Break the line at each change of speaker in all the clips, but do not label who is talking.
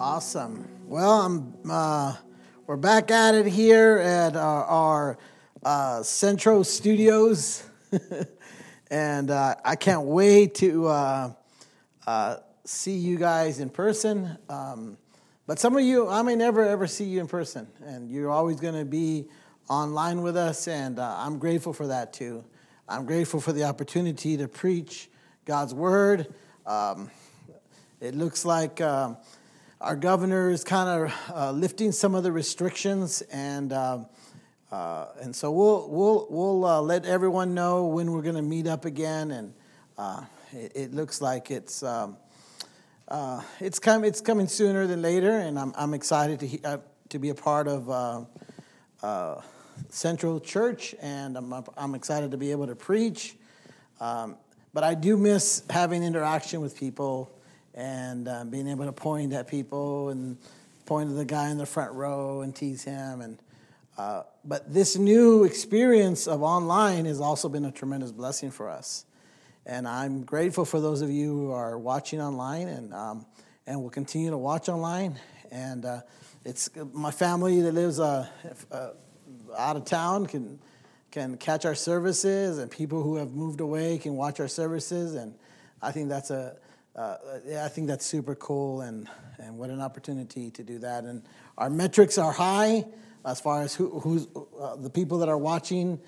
Awesome. Well, I'm. Uh, we're back at it here at our, our uh, Centro Studios, and uh, I can't wait to uh, uh, see you guys in person. Um, but some of you, I may never ever see you in person, and you're always going to be online with us, and uh, I'm grateful for that too. I'm grateful for the opportunity to preach God's word. Um, it looks like um, our governor is kind of uh, lifting some of the restrictions, and uh, uh, and so we'll we'll we'll uh, let everyone know when we're going to meet up again, and uh, it, it, looks like it's. Um, uh, it's, come, it's coming sooner than later, and I'm, I'm excited to, he, to be a part of Central Church, and I'm, I'm excited to be able to preach. Um, but I do miss having interaction with people and uh, being able to point at people and point at the guy in the front row and tease him. And uh, but this new experience of online has also been a tremendous blessing for us. And I'm grateful for those of you who are watching online and um, and will continue to watch online. And uh, it's my family that lives uh, uh, out of town can can catch our services, and people who have moved away can watch our services. And I think that's a uh, I think that's super cool, and and what an opportunity to do that. And our metrics are high as far as who, who's uh, the people that are watching,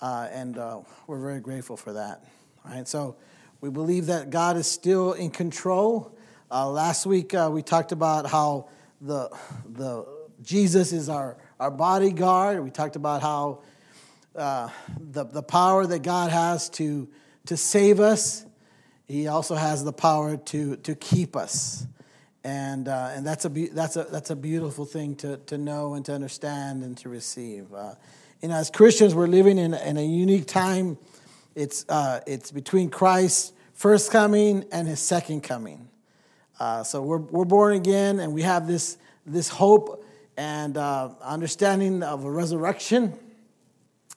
uh, and uh, we're very grateful for that. All right, so we believe that God is still in control. Uh, last week uh, we talked about how the the Jesus is our our bodyguard. We talked about how the the power that God has to to save us he also has the power to, to keep us. And, uh, and that's, a, that's, a, that's a beautiful thing to, to know and to understand and to receive. Uh, you know, as Christians, we're living in, in a unique time. It's, uh, it's between Christ's first coming and his second coming. Uh, so we're, we're born again and we have this, this hope and uh, understanding of a resurrection.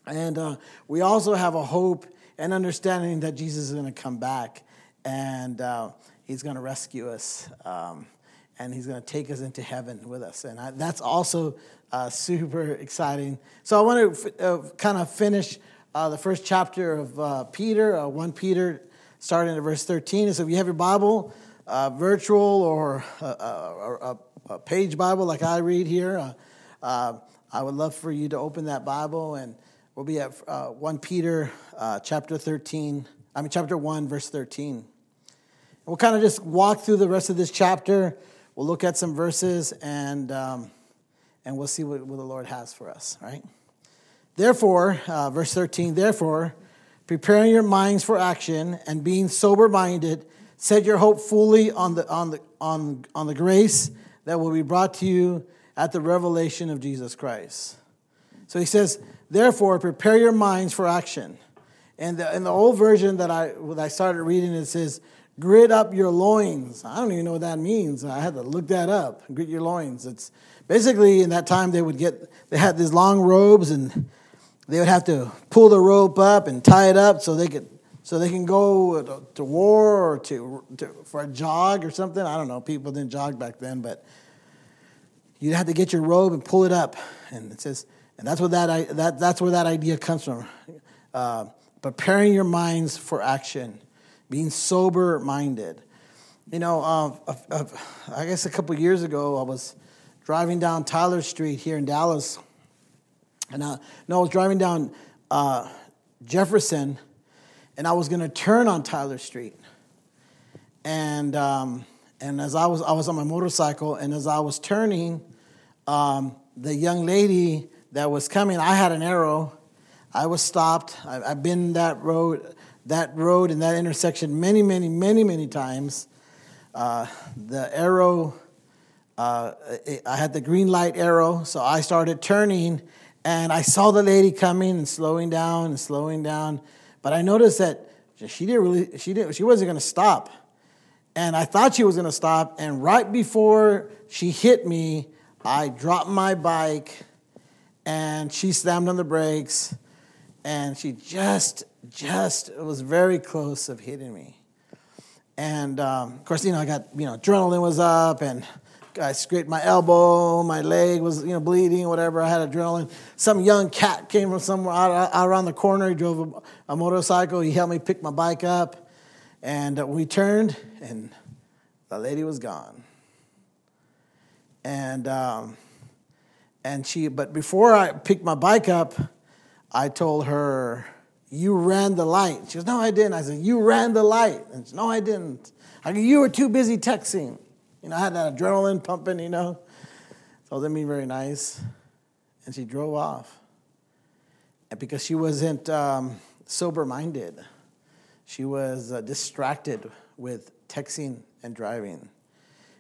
And uh, we also have a hope and understanding that Jesus is going to come back and uh, he's going to rescue us. Um, and he's going to take us into heaven with us. And I, that's also uh, super exciting. So I want to f- uh, kind of finish uh, the first chapter of uh, Peter, uh, 1 Peter, starting at verse 13. And so if you have your Bible, virtual or a, a, page Bible like I read here, I would love for you to open that Bible. And we'll be at 1 Peter chapter 13. I mean, chapter 1, verse 13. We'll kind of just walk through the rest of this chapter. We'll look at some verses and, um, and we'll see what, what, the Lord has for us, right? Therefore, uh, verse 13, therefore, preparing your minds for action and being sober minded, set your hope fully on the, on, the, on, on the grace that will be brought to you at the revelation of Jesus Christ. So he says, therefore, prepare your minds for action. And the, in the old version that I, I started reading, it says, grit up your loins. I don't even know what that means. I had to look that up. Grit your loins. It's basically in that time they would get, they had these long robes and they would have to pull the rope up and tie it up so they could, so they can go to war or to, to for a jog or something. I don't know. People didn't jog back then, but you'd have to get your robe and pull it up. And it says, and that's what that, that that's where that idea comes from. Uh, preparing your minds for action, being sober minded. You know, uh, uh, uh, I guess a couple years ago, I was driving down Tyler Street here in Dallas. And uh, no, I was driving down uh, Jefferson, and I was going to turn on Tyler Street. And, um, and as I was, I was on my motorcycle, and as I was turning, um, the young lady that was coming, I had an arrow, I was stopped. I, have been that road, that road and that intersection many, many, many, many times. Uh, the arrow, uh, I had the green light arrow, so I started turning, and I saw the lady coming and slowing down and slowing down. But I noticed that she didn't really, she didn't, she wasn't going to stop, and I thought she was going to stop. And right before she hit me, I dropped my bike, and she slammed on the brakes and she just, just was very close of hitting me. And um, of course, you know, I got, you know, adrenaline was up and I scraped my elbow, my leg was you know bleeding, whatever. I had adrenaline. Some young cat came from somewhere out, out around the corner. He drove a, a, motorcycle. He helped me pick my bike up, and we turned, and the lady was gone. And um, and she, but before I picked my bike up, I told her, "You ran the light." She goes, "No, I didn't." I said, "You ran the light." And she, goes, "No, I didn't." I go, "You were too busy texting." You know, I had that adrenaline pumping, you know. So that mean very nice. And she drove off. And because she wasn't um, sober minded, she was uh, distracted with texting and driving.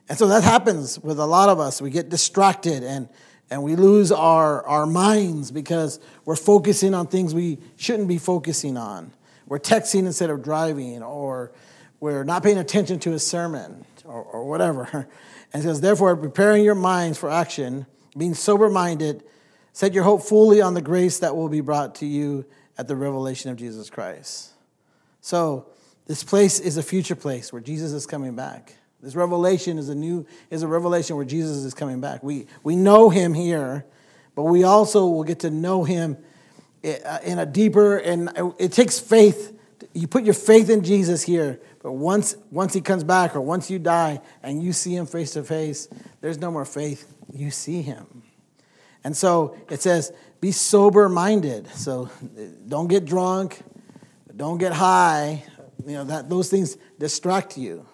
And so that happens with a lot of us. We get distracted and, and we lose our, our minds because we're focusing on things we shouldn't be focusing on. We're texting instead of driving, or we're not paying attention to a sermon or, or whatever. And says, therefore, preparing your minds for action, being sober minded, set your hope fully on the grace that will be brought to you at the revelation of Jesus Christ. So, this place is a future place where Jesus is coming back. This revelation is a new is a revelation where Jesus is coming back. We we know him here, but we also will get to know him uh, in a deeper and it takes faith. You put your faith in Jesus here, but once, once he comes back or once you die and you see him face to face, there's no more faith. You see him. And so it says, be sober minded. So don't get drunk, don't get high. You know, that, those things distract you.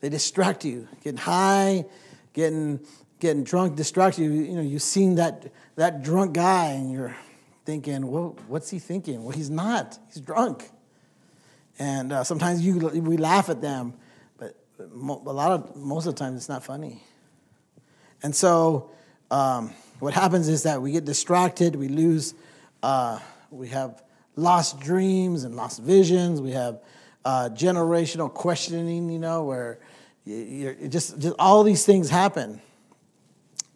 They distract you. Getting high, getting, getting drunk distracts you. You know, you've seen that, that drunk guy and you're thinking, well, what's he thinking? Well, he's not. He's drunk. And uh, sometimes you, we laugh at them, but a lot of, most of the time it's not funny. And so um, what happens is that we get distracted, we lose, uh, we have lost dreams and lost visions, we have uh, generational questioning, you know, where you're just, just all these things happen.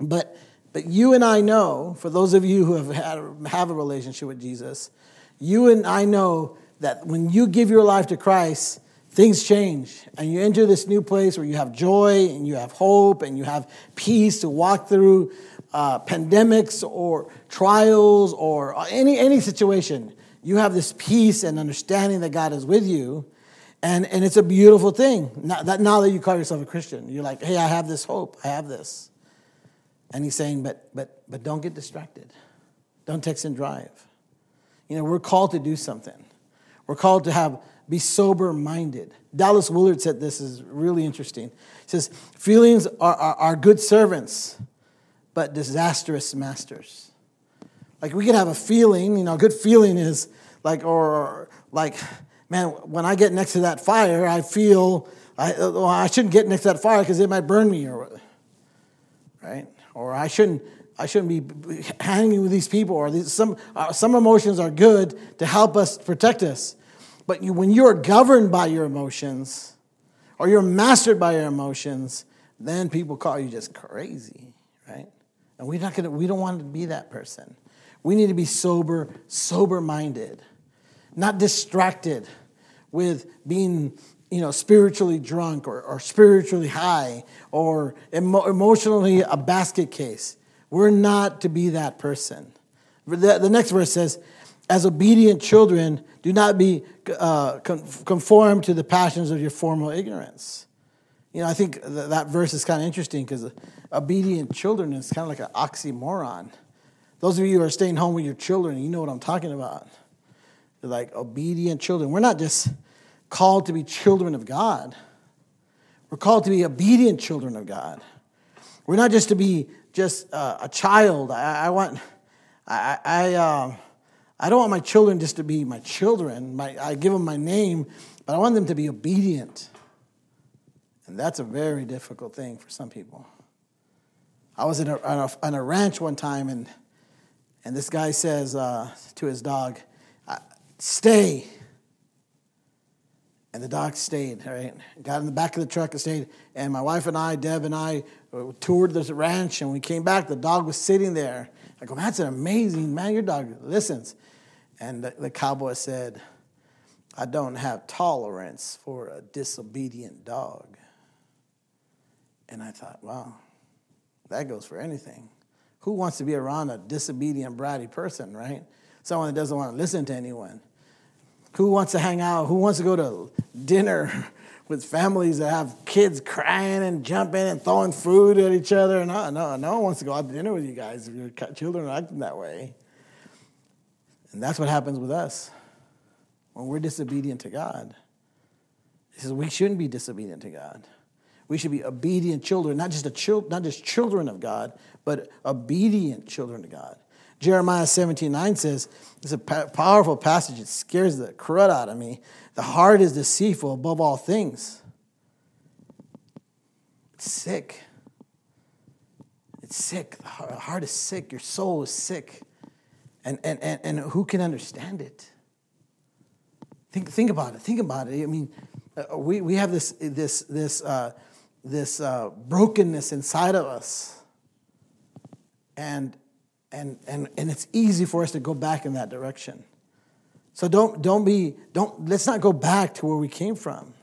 But, but you and I know, for those of you who have had, have a relationship with Jesus, you and I know that when you give your life to Christ, things change and you enter this new place where you have joy and you have hope and you have peace to walk through uh, pandemics or trials or any, any situation. You have this peace and understanding that God is with you. And, and it's a beautiful thing. Now that, now that you call yourself a Christian, you're like, hey, I have this hope. I have this. And he's saying, but, but, but don't get distracted. Don't text and drive. You know, we're called to do something. We're called to have be sober minded. Dallas Willard said this is really interesting. He says, Feelings are, are, are, good servants, but disastrous masters. Like we can have a feeling, you know, a good feeling is like, or like, man, when I get next to that fire, I feel, I, well, I shouldn't get next to that fire because it might burn me, or, right? Or I shouldn't, I shouldn't be hanging with these people, or these, some, uh, some emotions are good to help us protect us. But you, when you're governed by your emotions, or you're mastered by your emotions, then people call you just crazy, right? And we're not gonna, we don't want to be that person. We need to be sober, sober minded, not distracted with being you know, spiritually drunk or, or spiritually high or emo- emotionally a basket case. We're not to be that person. The, the next verse says, as obedient children, do not be uh, conformed to the passions of your former ignorance. You know, I think th- that verse is kind of interesting because obedient children is kind of like an oxymoron. Those of you who are staying home with your children, you know what I'm talking about. They're like obedient children. We're not just called to be children of God, we're called to be obedient children of God. We're not just to be just uh, a child. I, I want, I, I, uh, I don't want my children just to be my children. My, I give them my name, but I want them to be obedient. And that's a very difficult thing for some people. I was in a, on, a, on a ranch one time, and, and this guy says uh, to his dog, Stay. And the dog stayed, right? Got in the back of the truck and stayed. And my wife and I, Deb and I, uh, toured this ranch and we came back. The dog was sitting there. I go, man, that's an amazing, man, your dog listens. And the, the cowboy said, I don't have tolerance for a disobedient dog. And I thought, wow, That goes for anything. Who wants to be around a disobedient, bratty person, right? Someone that doesn't want to listen to anyone. Who wants to hang out? Who wants to go to dinner with families that have kids crying and jumping and throwing food at each other? No, no, no one wants to go out to dinner with you guys if your children are acting that way. And that's what happens with us when we're disobedient to God. He says we shouldn't be disobedient to God. We should be obedient children, not just, a chil- not just children of God, but obedient children to God. Jeremiah 17 9 says, it's a powerful passage. It scares the crud out of me. The heart is deceitful above all things. It's sick. It's sick. The heart is sick. Your soul is sick. And, and, and, and who can understand it? Think, think about it. Think about it. I mean, uh, we, we have this, this, this, uh, this uh, brokenness inside of us. And, and, and, and it's easy for us to go back in that direction. So don't, don't be, don't, let's not go back to where we came from.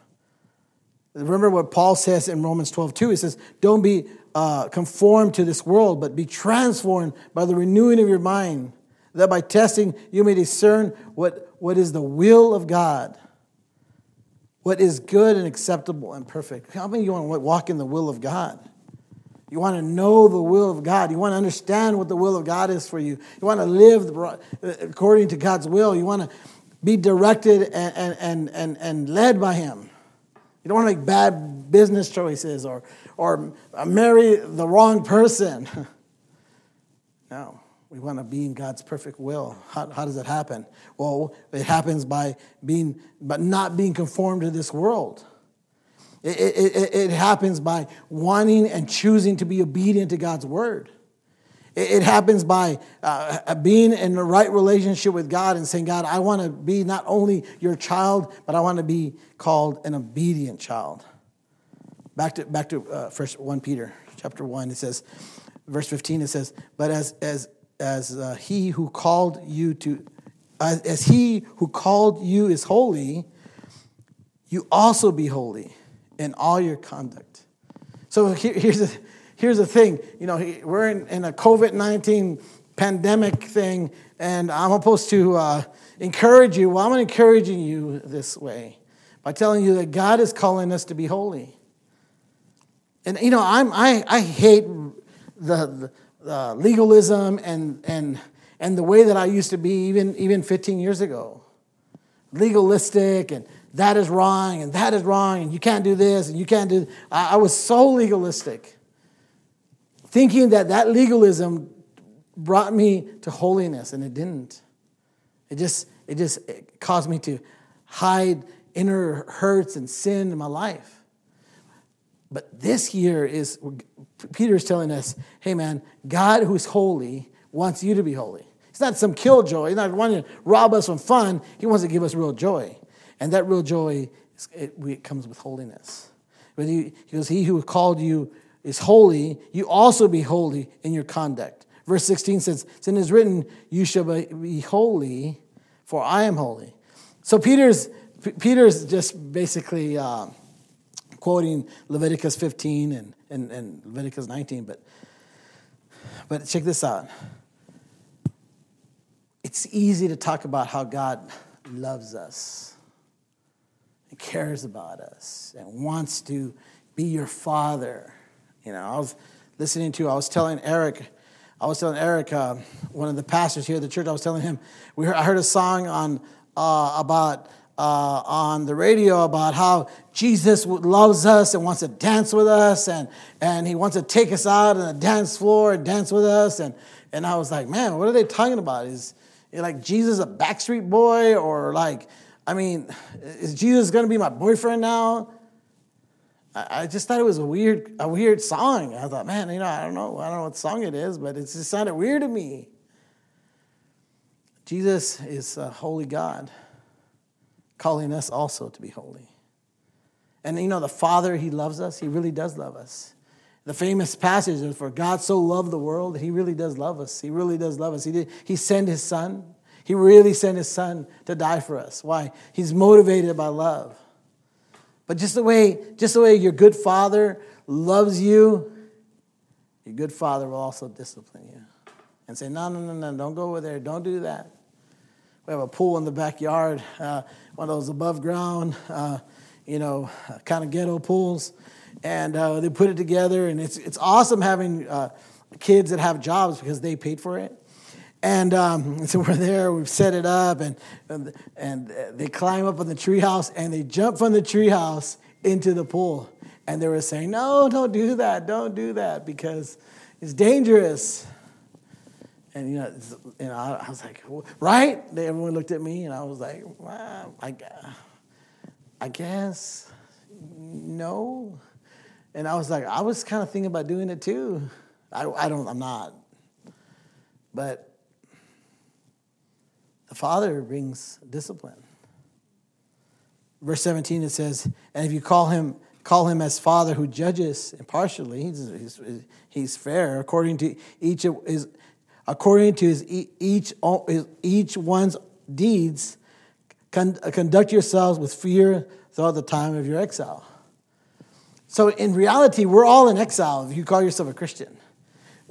Remember what Paul says in Romans 12, 2. He says, Don't be uh, conformed to this world, but be transformed by the renewing of your mind, that by testing you may discern what, what is the will of God, what is good and acceptable and perfect. How many of you want to walk in the will of God? You want to know the will of God. You want to understand what the will of God is for you. You want to live according to God's will. You want to be directed and, and, and, and led by Him. You don't want to make bad business choices or, or marry the wrong person. no, we want to be in God's perfect will. How, how does it happen? Well, it happens by being, but not being conformed to this world. It, it, it, happens by wanting and choosing to be obedient to God's word. It, it happens by uh, being in the right relationship with God and saying, God, I want to be not only your child, but I want to be called an obedient child. Back to, back to uh, first 1 Peter chapter 1, it says, verse 15, it says, But as, as, as uh, he who called you to, as, as he who called you is holy, you also be holy in all your conduct. So here, here's, the, here's the thing you know, we're in, in a COVID 19 pandemic thing, and I'm supposed to uh, encourage you. Well, I'm encouraging you this way by telling you that God is calling us to be holy. And, you know, I'm, I, I hate the, the legalism and, and, and the way that I used to be even, even 15 years ago. Legalistic and that is wrong and that is wrong and you can't do this and you can't do I, I was so legalistic thinking that that legalism brought me to holiness and it didn't it just it just it caused me to hide inner hurts and sin in my life but this year is peter is telling us hey man god who's holy wants you to be holy He's not some killjoy. He's not wanting to rob us from fun. He wants to give us real joy. And that real joy, it, it comes with holiness. But he, he goes, He who called you is holy, you also be holy in your conduct. Verse 16 says, It is written, You shall be holy, for I am holy. So Peter's, Peter's just basically uh, quoting Leviticus 15 and, and, and Leviticus 19, but, but check this out. It's easy to talk about how God loves us and cares about us and wants to be your father. You know, I was listening to, I was telling Eric, I was telling Eric, uh, one of the pastors here at the church, I was telling him, we heard, I heard a song on, uh, about, uh, on the radio about how Jesus loves us and wants to dance with us and, and he wants to take us out on the dance floor and dance with us. And, and I was like, man, what are they talking about? Is like Jesus a backstreet boy or like I mean, is Jesus going to be my boyfriend now? I, just thought it was a weird, a weird song. I thought, man, you know, I don't know, I don't know what song it is, but it just sounded weird to me. Jesus is a holy God, calling us also to be holy. And you know, the Father, He loves us. He really does love us. The famous passage is, For God so loved the world, He really does love us. He really does love us. He, did, he sent His Son. He really sent his son to die for us. Why? He's motivated by love. But just the way, just the way your good father loves you, your good father will also discipline you. And say, no, no, no, no, don't go over there. Don't do that. We have a pool in the backyard, uh, one of those above ground, uh, you know, kind of ghetto pools. And uh, they put it together, and it's, it's awesome having uh, kids that have jobs because they paid for it. And, um, so we're there, we've set it up, and, and, and they climb up on the treehouse and they jump from the treehouse into the pool. And they were saying, No, don't do that, don't do that, because it's dangerous. And you know, you know, I was like, right? They, Everyone looked at me, and I was like, well, I, I guess no. And I was like, I was kind of thinking about doing it too. I, I don't, I'm not. But the Father brings discipline. Verse 17 it says, and if you call him call him as Father who judges impartially, he's, he's, he's fair according to each of his according to his each each one's deeds. Conduct yourselves with fear throughout the time of your exile. So in reality, we're all in exile if you call yourself a Christian.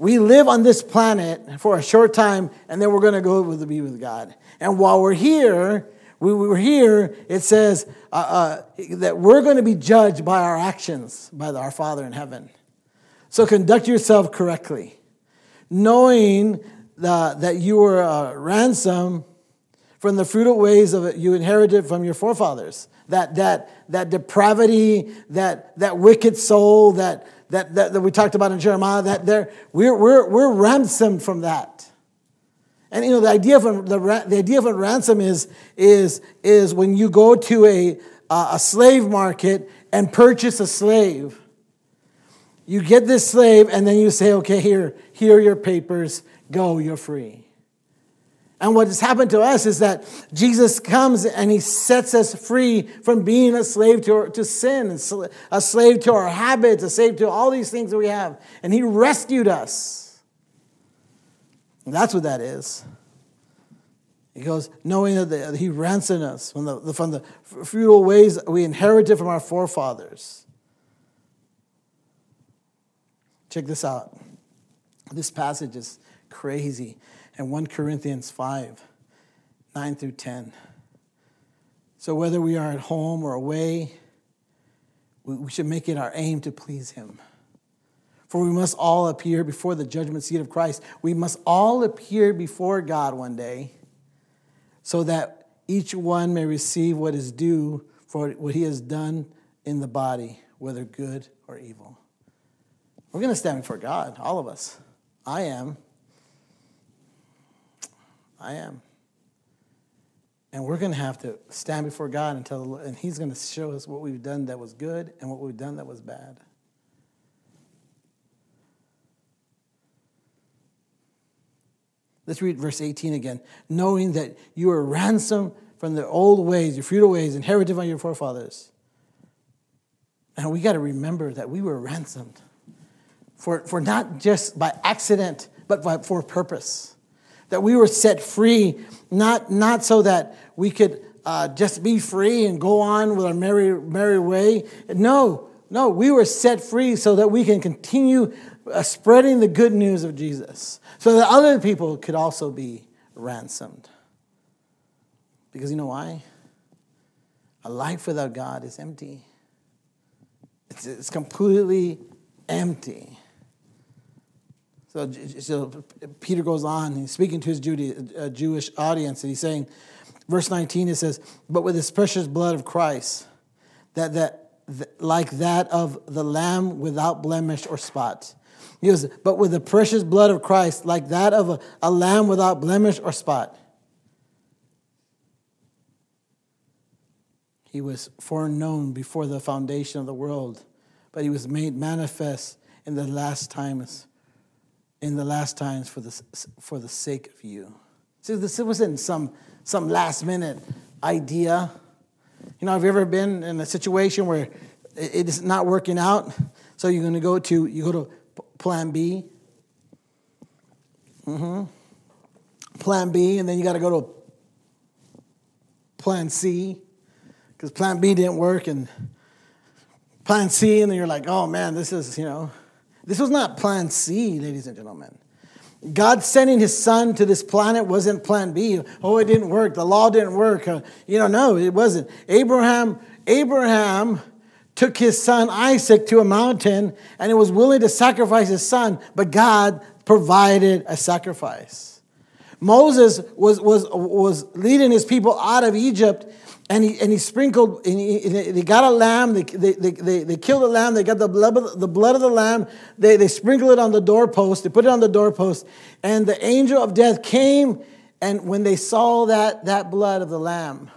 We live on this planet for a short time, and then we're going to go to be with God. And while we're here, we were here, it says uh, uh, that we're going to be judged by our actions, by our Father in heaven. So conduct yourself correctly, knowing that, that you were uh, ransomed from the fruitful ways of you inherited from your forefathers. That, that, that depravity, that, that wicked soul, that, that, that, that we talked about in Jeremiah, that there, we're, we're, we're ransomed from that. And you know, the idea of a, the, the idea of a ransom is, is, is when you go to a, a slave market and purchase a slave. You get this slave, and then you say, okay, here, here are your papers, go, you're free. And what has happened to us is that Jesus comes and he sets us free from being a slave to, to sin, a slave to our habits, a slave to all these things that we have. And he rescued us. And that's what that is. He goes, knowing that, the, he ransomed us from the, from the feudal ways we inherited from our forefathers. Check this out. This passage is crazy and 1 Corinthians 5 9 through 10. So, whether we are at home or away, we should make it our aim to please Him. For we must all appear before the judgment seat of Christ. We must all appear before God one day so that each one may receive what is due for what he has done in the body, whether good or evil. We're going to stand before God, all of us. I am. I am. And we're going to have to stand before God and tell, and He's going to show us what we've done that was good and what we've done that was bad. Let's read verse 18 again. Knowing that you are ransomed from the old ways, your feudal ways, inherited by your forefathers. And we got to remember that we were ransomed for, for not just by accident, but by, for purpose that we were set free, not, not so that we could uh, just be free and go on with our merry, merry way. No, no, we were set free so that we can continue uh, spreading the good news of Jesus, so that other people could also be ransomed. Because you know why? A life without God is empty. It's, it's completely empty. So, so Peter goes on, he's speaking to his uh, Jewish audience, and he's saying, verse 19, it says, But with this precious blood of Christ, that, that, that like that of the lamb without blemish or spot. He goes, But with the precious blood of Christ, like that of a, a lamb without blemish or spot. He was foreknown before the foundation of the world, but he was made manifest in the last times in the last times for the, for the sake of you. See, this wasn't some, some last minute idea. You know, have you ever been in a situation where it is not working out? So you're going to go to, you go to plan B. Mm-hmm. Plan B, and then you got to go to plan C because plan B didn't work, and plan C, and then you're like, oh man, this is, you know, This was not plan C, ladies and gentlemen. God sending his son to this planet wasn't plan B. Oh, it didn't work. The law didn't work. Uh, you know, no, it wasn't. Abraham, Abraham took his son Isaac to a mountain and he was willing to sacrifice his son, but God provided a sacrifice. Moses was, was, was leading his people out of Egypt and he, and he sprinkled, and he, they got a lamb, they, they, they, they killed the lamb, they got the blood of the, blood of the lamb, they, they sprinkled it on the doorpost, they put it on the doorpost, and the angel of death came, and when they saw that, that blood of the lamb,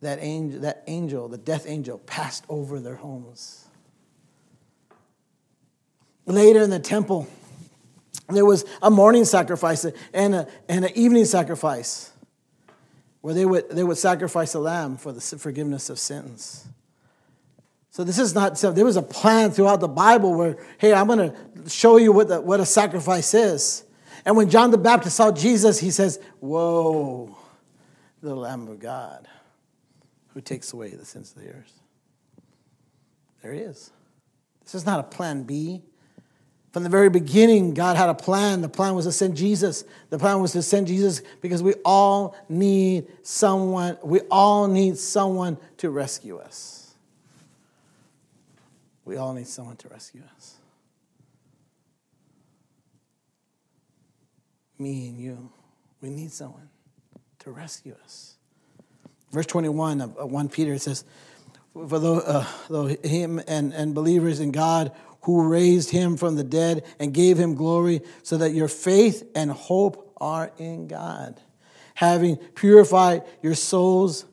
that angel, that angel, the death angel, passed over their homes. Later in the temple, there was a morning sacrifice and, a, and an evening sacrifice where they would, they would sacrifice a lamb for the forgiveness of sins. So this is not, so there was a plan throughout the Bible where, hey, I'm going to show you what, the, what a sacrifice is. And when John the Baptist saw Jesus, he says, whoa, the Lamb of God who takes away the sins of the earth. There he is. This is not a plan B. From the very beginning, God had a plan. The plan was to send Jesus. The plan was to send Jesus because we all need someone, we all need someone to rescue us. We all need someone to rescue us. Me and you, we need someone to rescue us. Verse 21 of 1 Peter says, For though, uh, though him and, and believers in God who raised him from the dead and gave him glory, so that your faith and hope are in God. Having purified your souls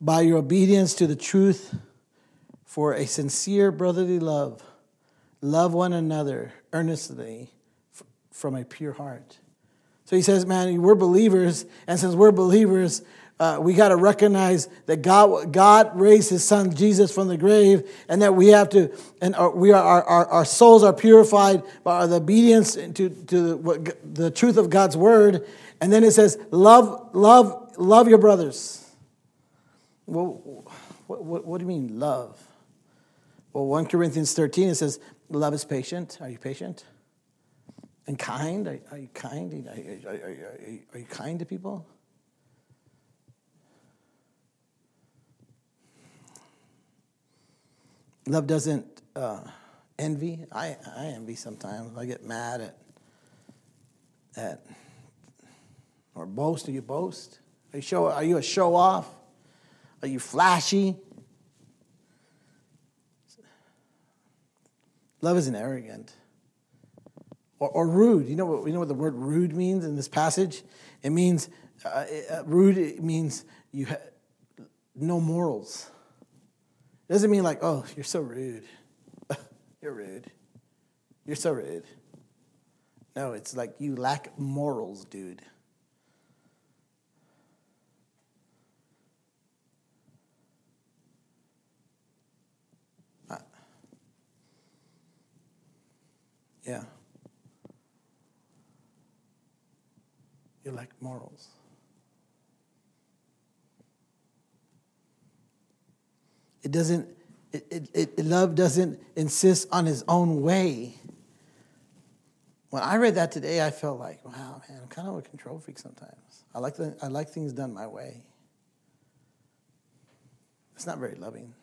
by your obedience to the truth for a sincere brotherly love, love one another earnestly from a pure heart. So he says, man, we're believers, and since we're believers, uh, we got to recognize that God, God raised his son Jesus from the grave, and that we have to, and our, we are, our, our, our souls are purified by the obedience to, to the, what, the truth of God's word. And then it says, love, love, love your brothers. Well, what, what, what do you mean, love? Well, 1 Corinthians 13, it says, love is patient. Are you patient? And kind? Are, are you kind? Are, are, are, are you kind to people? Love doesn't uh, envy. I, I envy sometimes. I get mad at, at or boast. Do you boast? Are you, show, are you a show off? Are you flashy? Love isn't arrogant or, or rude. You know, what, you know what the word rude means in this passage? It means, uh, uh rude it means you have no morals. Doesn't mean like, oh, you're so rude. you're rude. You're so rude. No, it's like you lack morals, dude. Uh, yeah. You lack morals. It doesn't, it, it, it, love doesn't insist on his own way. When I read that today, I felt like, wow, man, I'm kind of a control freak sometimes. I like, the, I like things done my way. It's not very loving.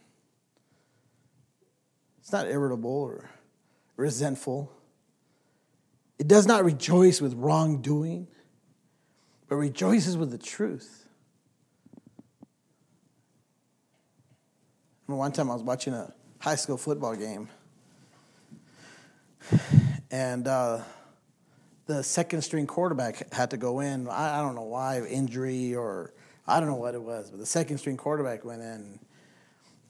It's not irritable or resentful. It does not rejoice with wrongdoing, but rejoices with the truth. One time I was watching a high school football game, and uh, the second string quarterback had to go in. I, I, don't know why, injury or I don't know what it was, but the second string quarterback went in.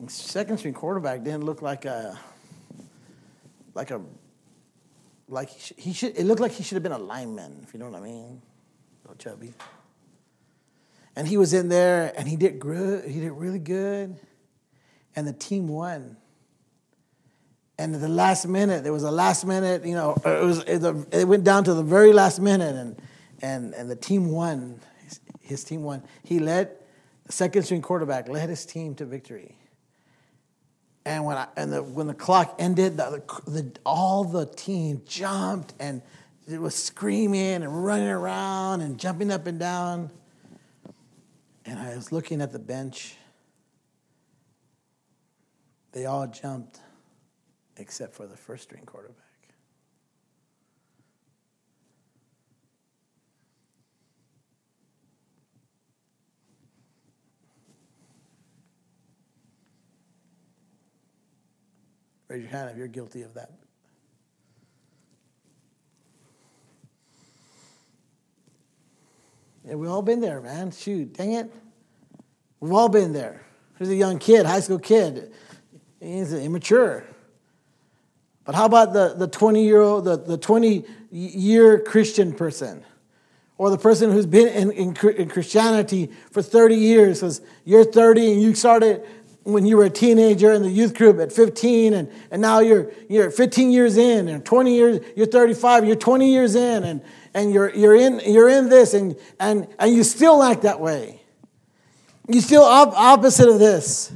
Second string quarterback didn't look like a like a like he should, he should it looked like he should have been a lineman, if you know what I mean, chubby. And he was in there, and he did good. He did really good and the team won. And at the last minute, there was a last minute, you know, it, was, it went down to the very last minute, and, and, and the team won. His, team won. He led, the second string quarterback led his team to victory. And when I, and the, when the clock ended, the, the, all the team jumped and it was screaming and running around and jumping up and down. And I was looking at the bench. They all jumped except for the first string quarterback. Raise your hand if you're guilty of that. Yeah, we've all been there, man. Shoot, dang it. We've all been there. There's a young kid, high school kid. He's immature. But how about the, the 20 year old, the, the 20 year Christian person? Or the person who's been in, in, in Christianity for 30 years, because you're 30 and you started when you were a teenager in the youth group at 15 and, and now you're, you're 15 years in and 20 years you're 35 you're 20 years in and, and you're, you're, in, you're in this and, and, and you still act that way you still op- opposite of this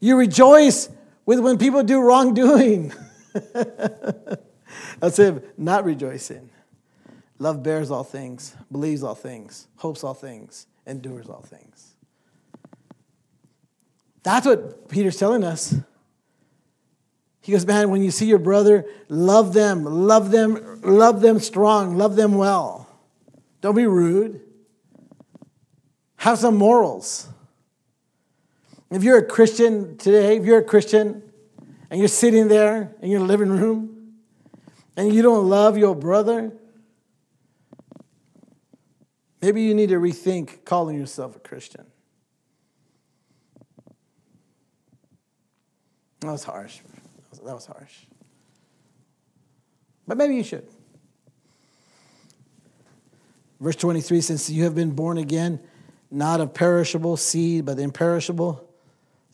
you rejoice with when people do wrongdoing that's it not rejoicing love bears all things believes all things hopes all things endures all things that's what Peter's telling us. He goes, Man, when you see your brother, love them, love them, love them strong, love them well. Don't be rude. Have some morals. If you're a Christian today, if you're a Christian and you're sitting there in your living room and you don't love your brother, maybe you need to rethink calling yourself a Christian. That was harsh. That was harsh. But maybe you should. Verse 23 Since you have been born again, not of perishable seed, but imperishable,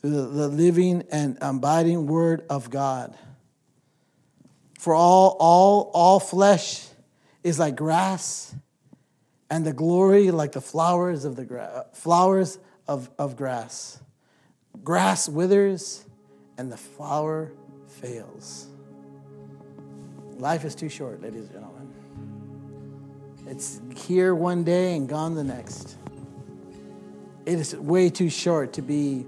through the, living and abiding word of God. For all, all, all flesh is like grass, and the glory like the flowers of the gra- flowers of, of grass. Grass withers and the flower fails. Life is too short, ladies and gentlemen. It's here one day and gone the next. It is way too short to be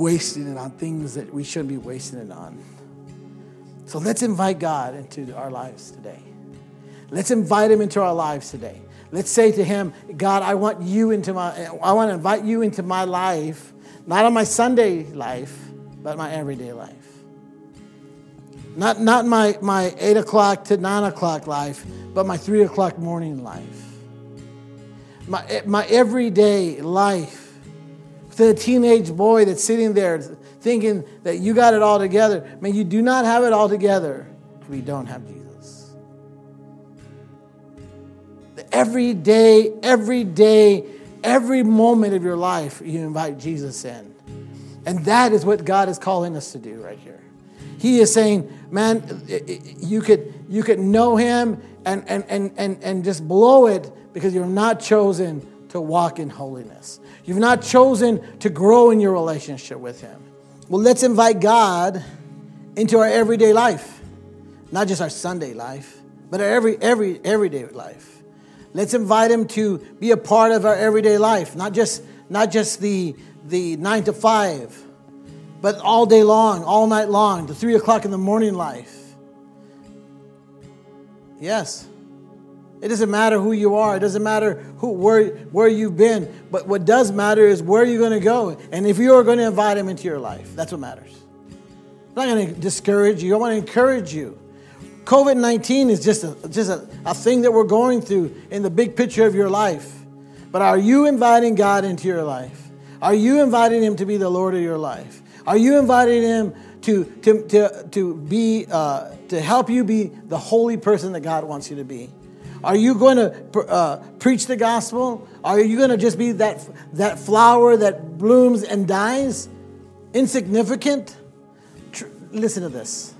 wasting it on things that we shouldn't be wasting it on. So let's invite God into our lives today. Let's invite him into our lives today. Let's say to him, God, I want you into my I want to invite you into my life, not on my Sunday life, but my everyday life. Not, not my, my 8 o'clock to 9 o'clock life, but my 3 o'clock morning life. My, my everyday life. The teenage boy that's sitting there thinking that you got it all together. I mean, you do not have it all together we don't have Jesus. Every day, every day, every moment of your life, you invite Jesus in. And that is what God is calling us to do right here. He is saying, man, you could, you could know him and, and, and, and, and just blow it because you're not chosen to walk in holiness. You've not chosen to grow in your relationship with him. Well, let's invite God into our everyday life, not just our Sunday life, but our every, every, everyday life. Let's invite him to be a part of our everyday life, not just, not just the, the nine to five, but all day long, all night long, the three o'clock in the morning life. Yes. It doesn't matter who you are. It doesn't matter who, where, where you've been. But what does matter is where you're going to go. And if you are going to invite him into your life, that's what matters. I'm not going to discourage you. I want to encourage you. COVID 19 is just, a, just a, a thing that we're going through in the big picture of your life. But are you inviting God into your life? Are you inviting Him to be the Lord of your life? Are you inviting Him to, to, to, to, be, uh, to help you be the holy person that God wants you to be? Are you going to uh, preach the gospel? Are you going to just be that, that flower that blooms and dies? Insignificant? Tr- listen to this.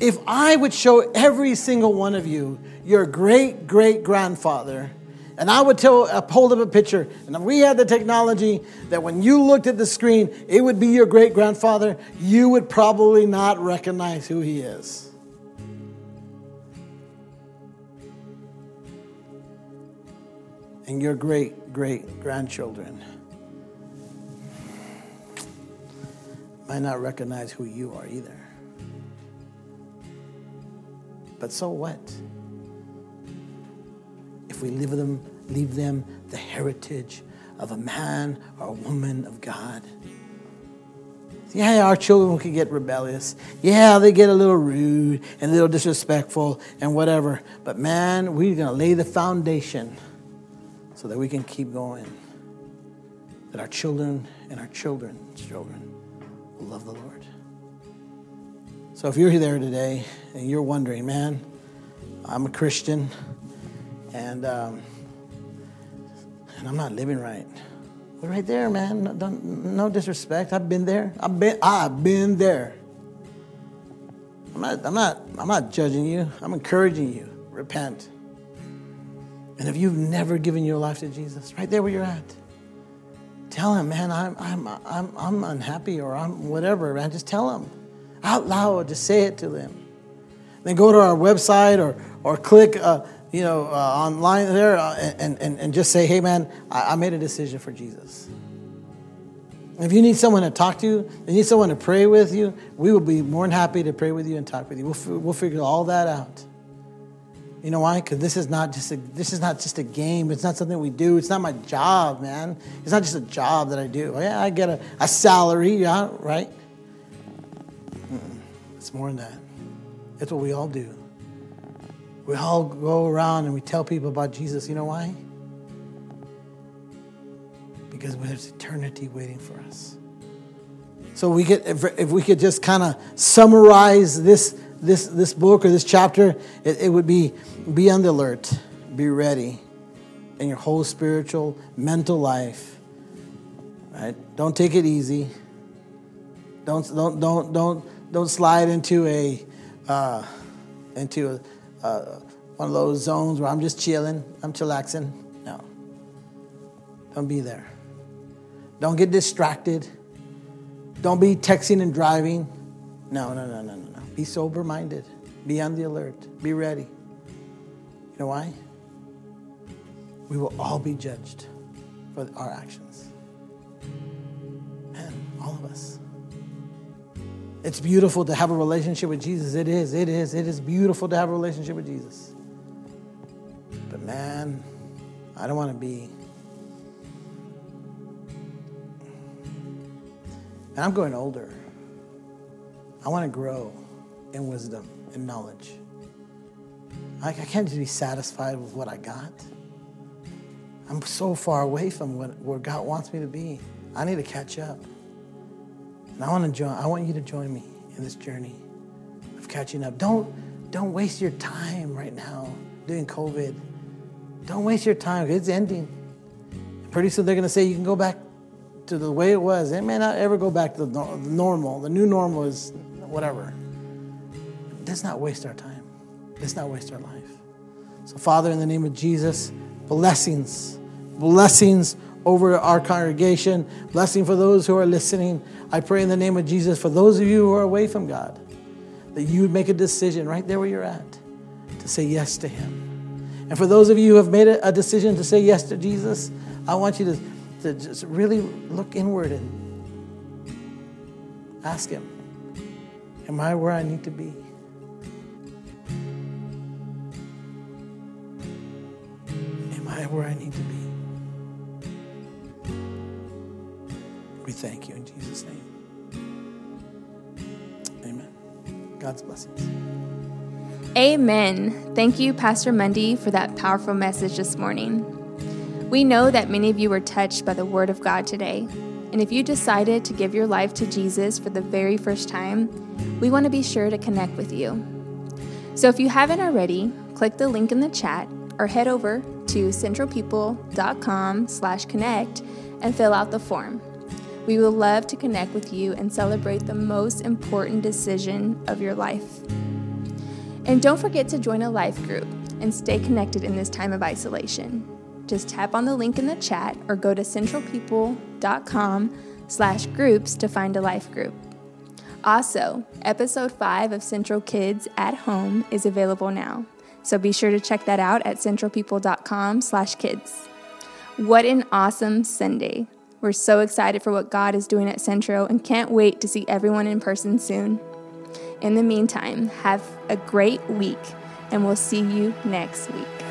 If I would show every single one of you your great great grandfather And I would tell, uh, hold up a picture, and if we had the technology that when you looked at the screen, it would be your great grandfather, you would probably not recognize who he is. And your great great grandchildren might not recognize who you are either. But so what? If we leave them, leave them the heritage of a man or a woman of God. Yeah, our children can get rebellious. Yeah, they get a little rude and a little disrespectful and whatever. But man, we're going to lay the foundation so that we can keep going. That our children and our children's children will love the Lord. So if you're there today and you're wondering, man, I'm a Christian and um, and I'm not living right. Well, right there, man. No, no disrespect. I've been there. I've been. I've been there. I'm not. I'm not. I'm not judging you. I'm encouraging you. Repent. And if you've never given your life to Jesus, right there where you're at, tell him, man, I'm, I'm, I'm, I'm unhappy or I'm whatever, man. Just tell him out loud. Just say it to them. Then go to our website or, or click, uh, you know, uh, online there uh, and, and, and just say, hey, man, I, I made a decision for Jesus. If you need someone to talk to, you need someone to pray with you, we will be more than happy to pray with you and talk with you. We'll, we'll figure all that out. You know why? Because this is not just a this is not just a game. It's not something we do. It's not my job, man. It's not just a job that I do. Oh, yeah, I get a, a salary, yeah, right? It's more than that. It's what we all do. We all go around and we tell people about Jesus. You know why? Because there's eternity waiting for us. So we could, if, if we could just kind of summarize this this, this book or this chapter, it, it would be be on the alert, be ready in your whole spiritual, mental life. Right? Don't take it easy. Don't don't don't don't don't slide into a uh, into a, uh, one of those zones where I'm just chilling, I'm chillaxing. No. Don't be there. Don't get distracted. Don't be texting and driving. No, no, no, no, no. Be sober minded. Be on the alert. Be ready. You know why? We will all be judged for our actions. Man, all of us. It's beautiful to have a relationship with Jesus. It is, it is, it is beautiful to have a relationship with Jesus. But man, I don't want to be. And I'm going older. I want to grow and wisdom and knowledge. I, I can't just be satisfied with what I got. I'm so far away from what, where God wants me to be. I need to catch up. And I want to join, I want you to join me in this journey of catching up. Don't, don't waste your time right now doing COVID. Don't waste your time. It's ending. Pretty soon they're going to say you can go back to the way it was. It may not ever go back to the normal. The new normal is whatever let's not waste our time. Let's not waste our life. So, Father, in the name of Jesus, blessings, blessings over our congregation, blessing for those who are listening. I pray in the name of Jesus for those of you who are away from God, that you would make a decision right there where you're at to say yes to Him. And for those of you who have made a decision to say yes to Jesus, I want you to, to just really look inward and ask Him, Am I where I need to be? Where I need to be. We thank you in Jesus' name. Amen. God's blessings.
Amen. Thank you, Pastor Mundy, for that powerful message this morning. We know that many of you were touched by the Word of God today. And if you decided to give your life to Jesus for the very first time, we want to be sure to connect with you. So if you haven't already, click the link in the chat or head over to centralpeople.com slash connect and fill out the form. We would love to connect with you and celebrate the most important decision of your life. And don't forget to join a life group and stay connected in this time of isolation. just tap on the link in the chat or go to centralpeople.com slash groups to find a life group. Also, episode 5 of Central Kids at Home is available now, so be sure to check that out at centralpeople.com slash kids. What an awesome Sunday! We're so excited for what God is doing at Centro and can't wait to see everyone in person soon. In the meantime, have a great week, and we'll see you next week.